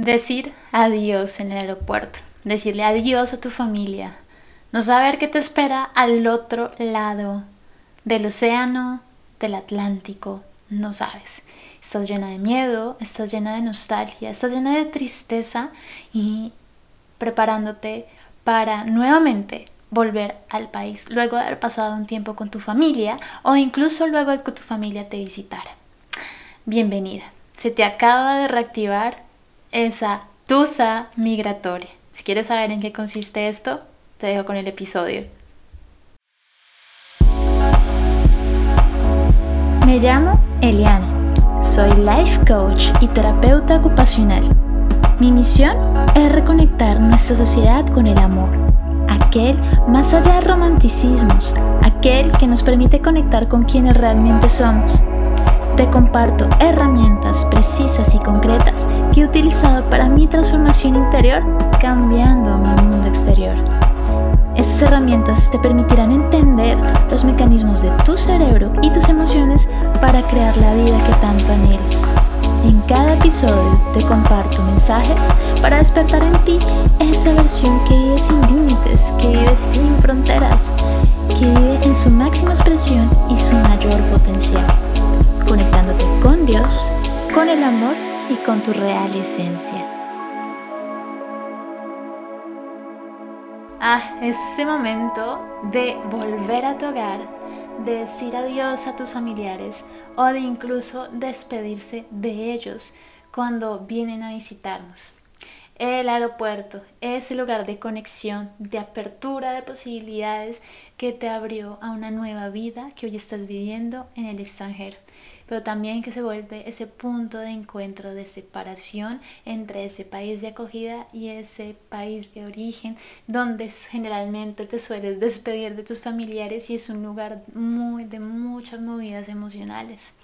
Decir adiós en el aeropuerto, decirle adiós a tu familia, no saber qué te espera al otro lado del océano, del Atlántico, no sabes. Estás llena de miedo, estás llena de nostalgia, estás llena de tristeza y preparándote para nuevamente volver al país luego de haber pasado un tiempo con tu familia o incluso luego de que tu familia te visitara. Bienvenida. Se te acaba de reactivar esa tusa migratoria. Si quieres saber en qué consiste esto, te dejo con el episodio. Me llamo Eliana. Soy life coach y terapeuta ocupacional. Mi misión es reconectar nuestra sociedad con el amor, aquel más allá de romanticismos, aquel que nos permite conectar con quienes realmente somos. Te comparto herramientas precisas y concretas que he utilizado para mi transformación interior cambiando mi mundo exterior. Estas herramientas te permitirán entender los mecanismos de tu cerebro y tus emociones para crear la vida que tanto anhelas. En cada episodio te comparto mensajes para despertar en ti esa versión que vive sin límites, que vive sin fronteras, que vive en su máxima expresión y su mayor potencial, conectándote con Dios, con el amor y con tu real esencia. Ah, ese momento de volver a tu hogar, de decir adiós a tus familiares o de incluso despedirse de ellos cuando vienen a visitarnos. El aeropuerto es el lugar de conexión, de apertura de posibilidades que te abrió a una nueva vida que hoy estás viviendo en el extranjero pero también que se vuelve ese punto de encuentro, de separación entre ese país de acogida y ese país de origen, donde generalmente te sueles despedir de tus familiares y es un lugar muy de muchas movidas emocionales.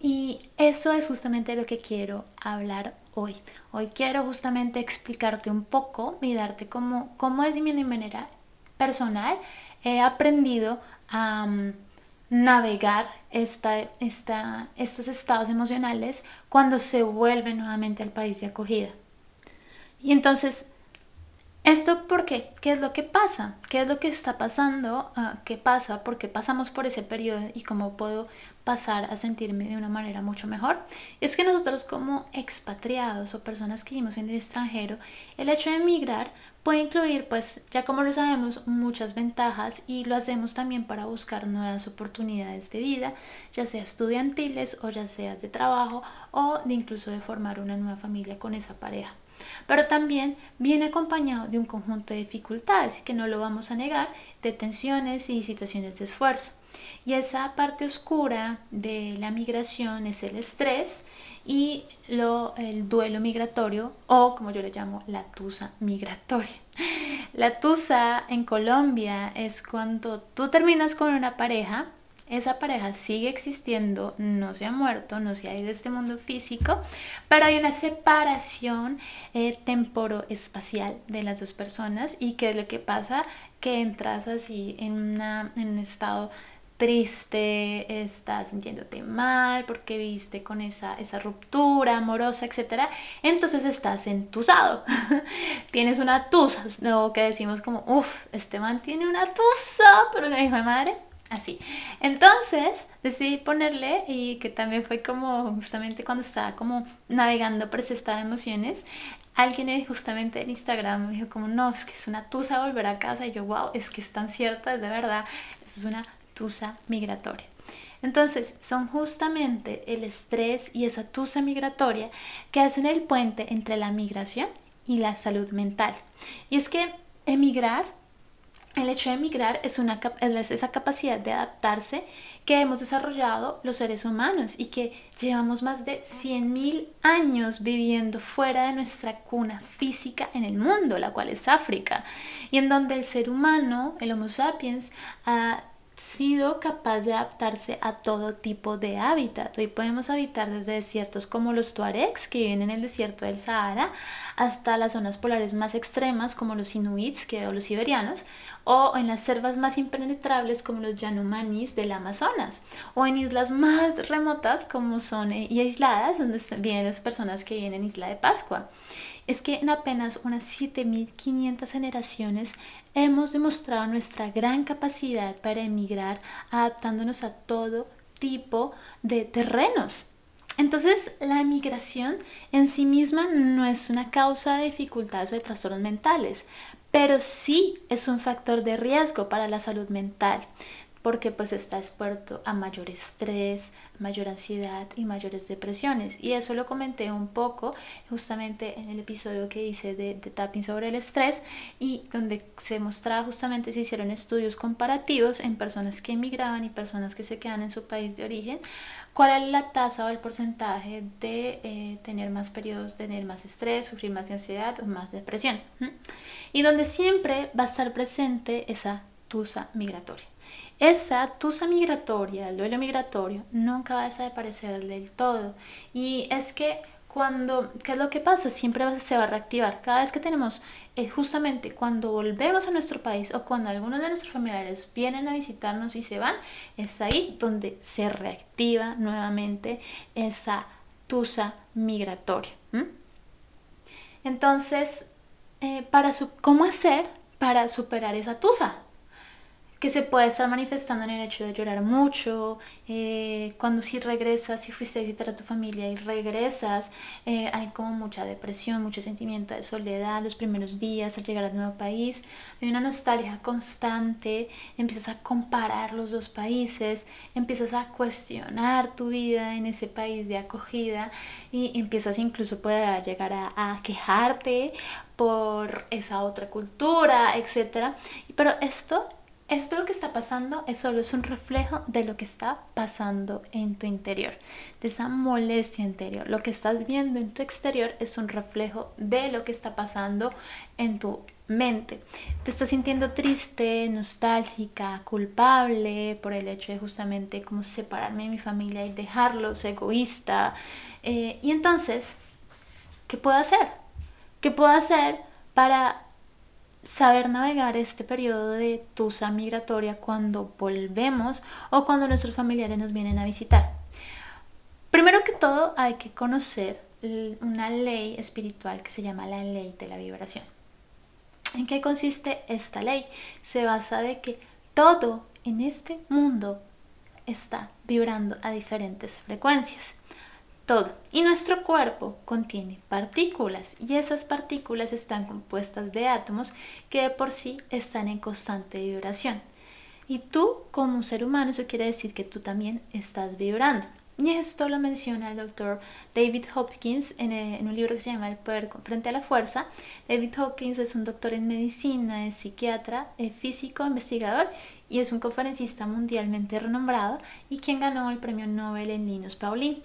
Y eso es justamente lo que quiero hablar hoy. Hoy quiero justamente explicarte un poco y darte cómo, cómo es de mi manera personal he aprendido a navegar esta, esta, estos estados emocionales cuando se vuelve nuevamente al país de acogida. Y entonces, ¿esto por qué? ¿Qué es lo que pasa? ¿Qué es lo que está pasando? Ah, ¿Qué pasa? ¿Por qué pasamos por ese periodo y cómo puedo pasar a sentirme de una manera mucho mejor? Es que nosotros como expatriados o personas que vivimos en el extranjero, el hecho de emigrar Puede incluir, pues ya como lo sabemos, muchas ventajas y lo hacemos también para buscar nuevas oportunidades de vida, ya sea estudiantiles o ya sea de trabajo o de incluso de formar una nueva familia con esa pareja. Pero también viene acompañado de un conjunto de dificultades que no lo vamos a negar, de tensiones y situaciones de esfuerzo. Y esa parte oscura de la migración es el estrés y lo, el duelo migratorio o como yo le llamo la tusa migratoria. La tusa en Colombia es cuando tú terminas con una pareja, esa pareja sigue existiendo, no se ha muerto, no se ha ido de este mundo físico, pero hay una separación eh, temporo-espacial de las dos personas y qué es lo que pasa, que entras así en, una, en un estado triste, estás sintiéndote mal porque viste con esa, esa ruptura amorosa, etc. Entonces estás entusado. Tienes una tusa, lo que decimos como, uff, este man tiene una tusa, pero no hijo de madre. Así. Entonces decidí ponerle y que también fue como justamente cuando estaba como navegando por ese estado de emociones, alguien justamente en Instagram me dijo como, no, es que es una tusa volver a casa y yo, wow, es que es tan cierto, es de verdad, es una tusa migratoria. Entonces, son justamente el estrés y esa tusa migratoria que hacen el puente entre la migración y la salud mental. Y es que emigrar, el hecho de emigrar es, una, es esa capacidad de adaptarse que hemos desarrollado los seres humanos y que llevamos más de 100.000 años viviendo fuera de nuestra cuna física en el mundo, la cual es África, y en donde el ser humano, el Homo sapiens, ha sido capaz de adaptarse a todo tipo de hábitat. Hoy podemos habitar desde desiertos como los Tuaregs, que viven en el desierto del Sahara, hasta las zonas polares más extremas como los inuits que, o los siberianos, o en las selvas más impenetrables como los Yanomamis del Amazonas, o en islas más remotas como son eh, y aisladas donde viven las personas que viven en Isla de Pascua. Es que en apenas unas 7.500 generaciones hemos demostrado nuestra gran capacidad para emigrar adaptándonos a todo tipo de terrenos. Entonces, la emigración en sí misma no es una causa de dificultades o de trastornos mentales, pero sí es un factor de riesgo para la salud mental porque pues está expuesto a mayor estrés, mayor ansiedad y mayores depresiones. Y eso lo comenté un poco justamente en el episodio que hice de, de tapping sobre el estrés y donde se mostraba justamente, se hicieron estudios comparativos en personas que emigraban y personas que se quedan en su país de origen, cuál es la tasa o el porcentaje de eh, tener más periodos, tener más estrés, sufrir más ansiedad o más depresión. Y donde siempre va a estar presente esa tusa migratoria. Esa tusa migratoria, el duelo migratorio, nunca va a desaparecer del todo. Y es que cuando, ¿qué es lo que pasa? Siempre se va a reactivar. Cada vez que tenemos, eh, justamente cuando volvemos a nuestro país o cuando algunos de nuestros familiares vienen a visitarnos y se van, es ahí donde se reactiva nuevamente esa tusa migratoria. Entonces, eh, para ¿cómo hacer para superar esa tusa? Que se puede estar manifestando en el hecho de llorar mucho, eh, cuando si regresas, si fuiste a visitar a tu familia y regresas, eh, hay como mucha depresión, mucho sentimiento de soledad los primeros días al llegar al nuevo país, hay una nostalgia constante, empiezas a comparar los dos países, empiezas a cuestionar tu vida en ese país de acogida y empiezas incluso puede llegar a, a quejarte por esa otra cultura, etc. Pero esto esto lo que está pasando es solo es un reflejo de lo que está pasando en tu interior, de esa molestia interior. Lo que estás viendo en tu exterior es un reflejo de lo que está pasando en tu mente. Te estás sintiendo triste, nostálgica, culpable por el hecho de justamente como separarme de mi familia y dejarlos, egoísta. Eh, y entonces, ¿qué puedo hacer? ¿Qué puedo hacer para saber navegar este periodo de tusa migratoria cuando volvemos o cuando nuestros familiares nos vienen a visitar. Primero que todo hay que conocer una ley espiritual que se llama la ley de la vibración. ¿En qué consiste esta ley? Se basa de que todo en este mundo está vibrando a diferentes frecuencias todo. Y nuestro cuerpo contiene partículas y esas partículas están compuestas de átomos que de por sí están en constante vibración. Y tú como un ser humano eso quiere decir que tú también estás vibrando. Y esto lo menciona el doctor David Hopkins en, eh, un libro que se llama El poder frente a la fuerza. David Hopkins es un doctor en medicina, es psiquiatra, es físico, investigador y es un conferencista mundialmente renombrado y quien ganó el premio Nobel en Linus Pauling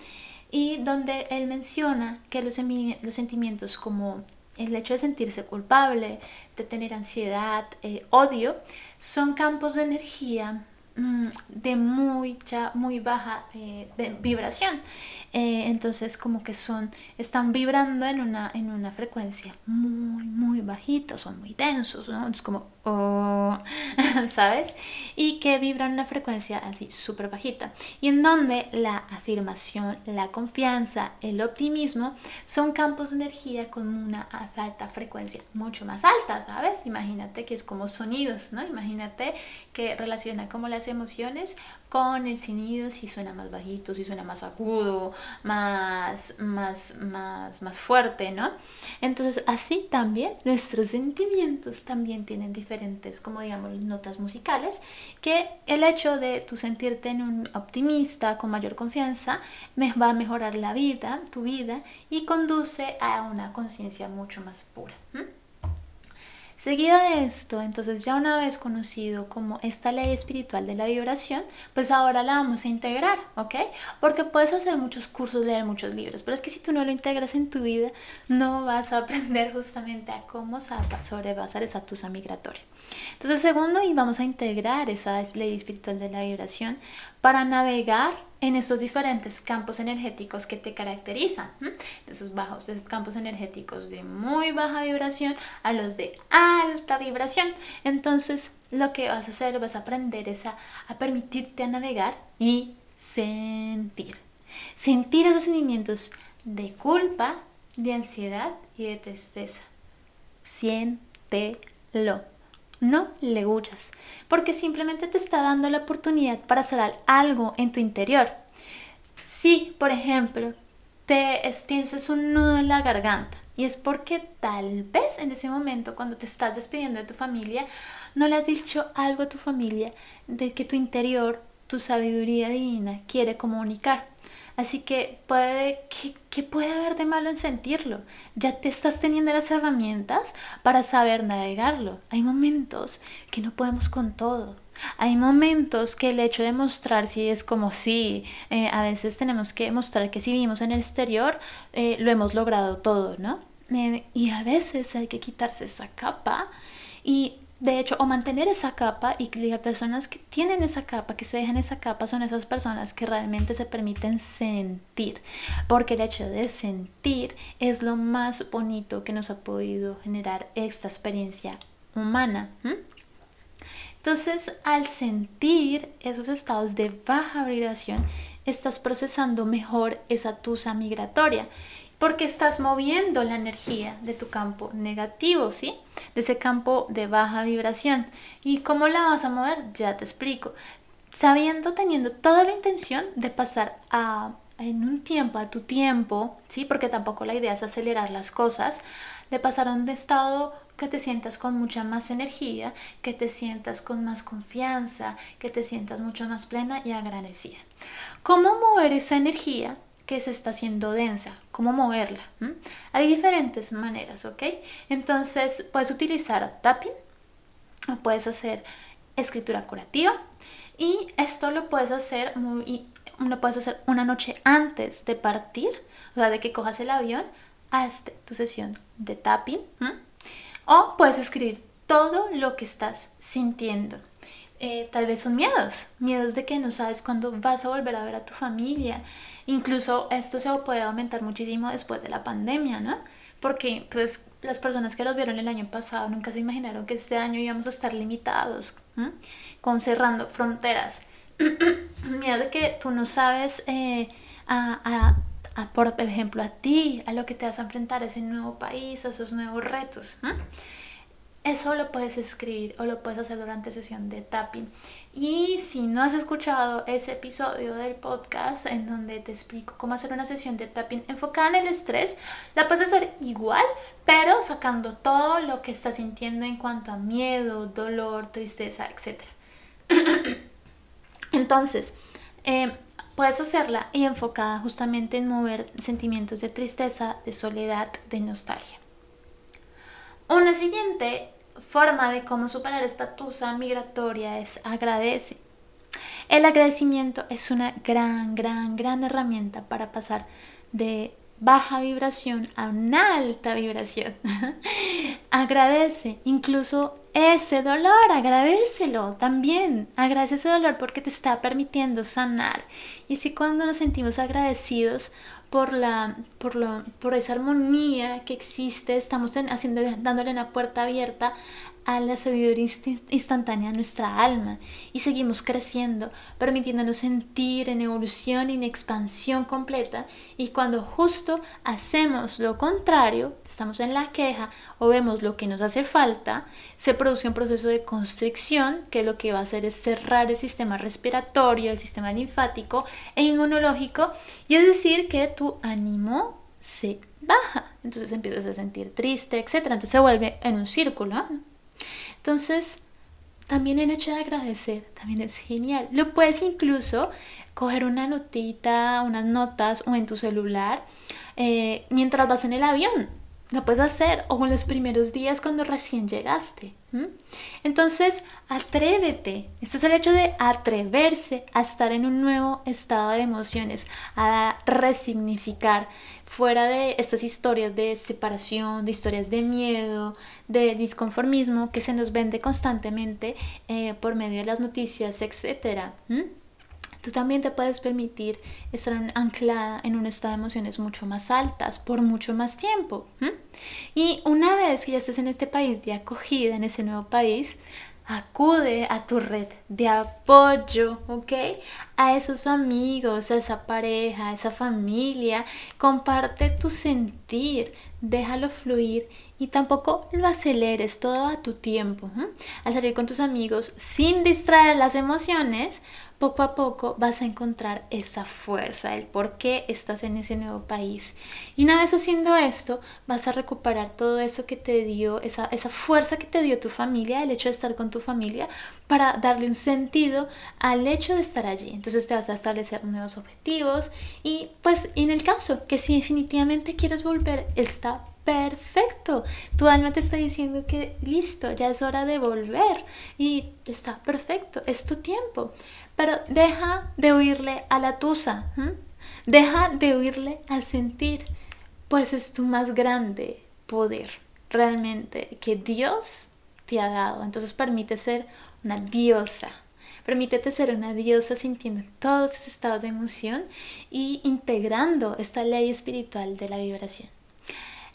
y donde él menciona que los, sentimientos como el hecho de sentirse culpable, de tener ansiedad, eh, odio, son campos de energía de muy, ya muy baja eh, vibración. Eh, entonces como que son, están vibrando en una, en una frecuencia muy, muy bajita, son muy densos, ¿no? Es como, oh, ¿sabes? Y que vibran una frecuencia así súper bajita. Y en donde la afirmación, la confianza, el optimismo son campos de energía con una alta frecuencia mucho más alta, ¿sabes? Imagínate que es como sonidos, ¿no? Imagínate que relaciona como las emociones con el sonido, si suena más bajito, si suena más agudo, más, más, más, más fuerte, ¿no? Entonces así también nuestros sentimientos también tienen diferentes, como digamos, notas musicales, que el hecho de tu sentirte en un optimista, con mayor confianza, me va a mejorar la vida, tu vida, y conduce a una conciencia mucho más pura. Seguido de esto, entonces ya una vez conocido como esta ley espiritual de la vibración, pues ahora la vamos a integrar, ¿ok? Porque puedes hacer muchos cursos, leer muchos libros, pero es que si tú no lo integras en tu vida, no vas a aprender justamente a cómo sobrepasar esa tusa migratoria. Entonces, segundo, y vamos a integrar esa ley espiritual de la vibración para navegar en esos diferentes campos energéticos que te caracterizan, de esos bajos de campos energéticos de muy baja vibración a los de alta vibración. Entonces, lo que vas a hacer, vas a aprender es a, a permitirte a navegar y sentir. Sentir esos sentimientos de culpa, de ansiedad y de tristeza. Siéntelo no le huyas, porque simplemente te está dando la oportunidad para hacer algo en tu interior. Si, por ejemplo, te extiendes un nudo en la garganta y es porque tal vez en ese momento cuando te estás despidiendo de tu familia, no le has dicho algo a tu familia de que tu interior, tu sabiduría divina quiere comunicar. Así que puede, ¿qué, puede haber de malo en sentirlo? Ya te estás teniendo las herramientas para saber navegarlo. Hay momentos que no podemos con todo. Hay momentos que el hecho de mostrar si es como si eh, a veces tenemos que mostrar que si vivimos en el exterior eh, lo hemos logrado todo, ¿no? Eh, y a veces hay que quitarse esa capa y de hecho, o mantener esa capa y las personas que tienen esa capa, que se dejan esa capa, son esas personas que realmente se permiten sentir, porque el hecho de sentir es lo más bonito que nos ha podido generar esta experiencia humana. Entonces, al sentir esos estados de baja vibración, estás procesando mejor esa tusa migratoria porque estás moviendo la energía de tu campo negativo, ¿sí? De ese campo de baja vibración. ¿Y cómo la vas a mover? Ya te explico. Sabiendo, teniendo toda la intención de pasar a en un tiempo, a tu tiempo, ¿sí? Porque tampoco la idea es acelerar las cosas, de pasar a un estado que te sientas con mucha más energía, que te sientas con más confianza, que te sientas mucho más plena y agradecida. ¿Cómo mover esa energía? Que se está haciendo densa, cómo moverla. Hay diferentes maneras, ¿ok? Entonces puedes utilizar tapping, o puedes hacer escritura curativa y esto lo puedes hacer muy, lo puedes hacer una noche antes de partir, o sea, de que cojas el avión, hasta tu sesión de tapping, o puedes escribir todo lo que estás sintiendo. Eh, tal vez son miedos, miedos de que no sabes cuándo vas a volver a ver a tu familia. Incluso esto se puede aumentar muchísimo después de la pandemia, ¿no? Porque pues las personas que los vieron el año pasado nunca se imaginaron que este año íbamos a estar limitados, con cerrando fronteras. Miedo de que tú no sabes eh, a, por ejemplo, a ti, a lo que te vas a enfrentar a ese nuevo país, a esos nuevos retos. Eso lo puedes escribir o lo puedes hacer durante sesión de tapping. Y si no has escuchado ese episodio del podcast en donde te explico cómo hacer una sesión de tapping enfocada en el estrés, la puedes hacer igual, pero sacando todo lo que estás sintiendo en cuanto a miedo, dolor, tristeza, etc. Entonces, eh, puedes hacerla y enfocada justamente en mover sentimientos de tristeza, de soledad, de nostalgia. Una siguiente forma de cómo superar esta tusa migratoria es agradece. El agradecimiento es una gran, gran, gran herramienta para pasar de baja vibración a una alta vibración. agradece, incluso ese dolor, agradecelo también. Agradece ese dolor porque te está permitiendo sanar. Y así cuando nos sentimos agradecidos por, la, por, lo, por esa armonía que existe, estamos haciendo, dándole una puerta abierta a la sabiduría instantánea a nuestra alma y seguimos creciendo, permitiéndonos sentir en evolución y en expansión completa y cuando justo hacemos lo contrario, estamos en la queja o vemos lo que nos hace falta, se produce un proceso de constricción que lo que va a hacer es cerrar el sistema respiratorio, el sistema linfático e inmunológico y es decir que tu ánimo se baja, entonces empiezas a sentir triste, etc. Entonces se vuelve en un círculo. Entonces, también el hecho de agradecer también es genial. Lo puedes incluso coger una notita, unas notas o en tu celular eh, mientras vas en el avión. Lo puedes hacer o en los primeros días cuando recién llegaste. Entonces, atrévete. Esto es el hecho de atreverse a estar en un nuevo estado de emociones, a resignificar fuera de estas historias de separación, de historias de miedo, de disconformismo que se nos vende constantemente eh, por medio de las noticias, etc. tú también te puedes permitir estar anclada en un estado de emociones mucho más altas por mucho más tiempo. Y una vez que ya estés en este país de acogida, en ese nuevo país, acude a tu red de apoyo, ¿ok? A esos amigos, a esa pareja, a esa familia. Comparte tu sentir, déjalo fluir y tampoco lo aceleres todo a tu tiempo. Al salir con tus amigos sin distraer las emociones, poco a poco vas a encontrar esa fuerza, el por qué estás en ese nuevo país. Y una vez haciendo esto, vas a recuperar todo eso que te dio, esa, esa fuerza que te dio tu familia, el hecho de estar con tu familia, para darle un sentido al hecho de estar allí. Entonces te vas a establecer nuevos objetivos y pues en el caso que si definitivamente quieres volver, está perfecto. Tu alma te está diciendo que listo, ya es hora de volver y está perfecto, es tu tiempo. Pero deja de oírle a la tusa, deja de oírle al sentir, pues es tu más grande poder realmente que Dios te ha dado. Entonces permite ser una diosa. Permítete ser una diosa sintiendo todos esos estados de emoción y integrando esta ley espiritual de la vibración.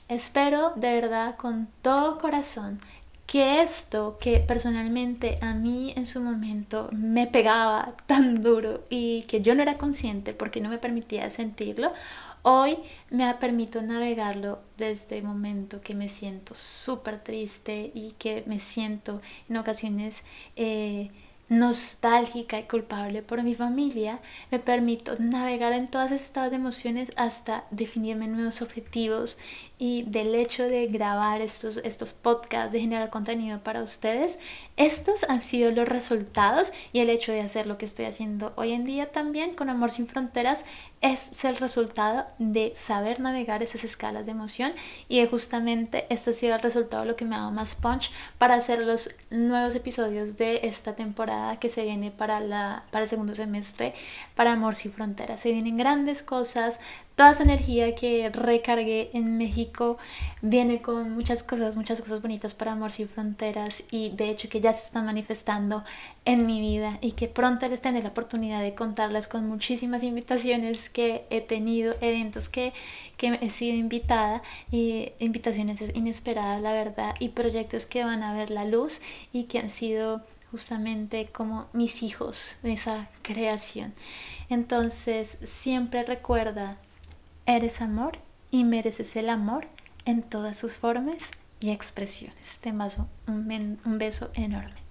Espero de verdad con todo corazón que esto que personalmente a mí en su momento me pegaba tan duro y que yo no era consciente porque no me permitía sentirlo, hoy me permito navegarlo desde el momento que me siento súper triste y que me siento en ocasiones... Eh, nostálgica y culpable por mi familia, me permito navegar en todas estas emociones hasta definirme nuevos objetivos y del hecho de grabar estos, estos podcasts, de generar contenido para ustedes, estos han sido los resultados y el hecho de hacer lo que estoy haciendo hoy en día también con Amor sin Fronteras es el resultado de saber navegar esas escalas de emoción y justamente este ha sido el resultado de lo que me ha dado más punch para hacer los nuevos episodios de esta temporada que se viene para, la, para el segundo semestre para Amor sin Fronteras. Se vienen grandes cosas, toda esa energía que recargué en Viene con muchas cosas, muchas cosas bonitas para Amor Sin Fronteras y de hecho que ya se están manifestando en mi vida y que pronto les tendré la oportunidad de contarlas con muchísimas invitaciones que he tenido, eventos que, que he sido invitada y invitaciones inesperadas, la verdad, y proyectos que van a ver la luz y que han sido justamente como mis hijos de esa creación. Entonces, siempre recuerda Eres amor y mereces el amor en todas sus formas y expresiones. Te mando un, un beso enorme.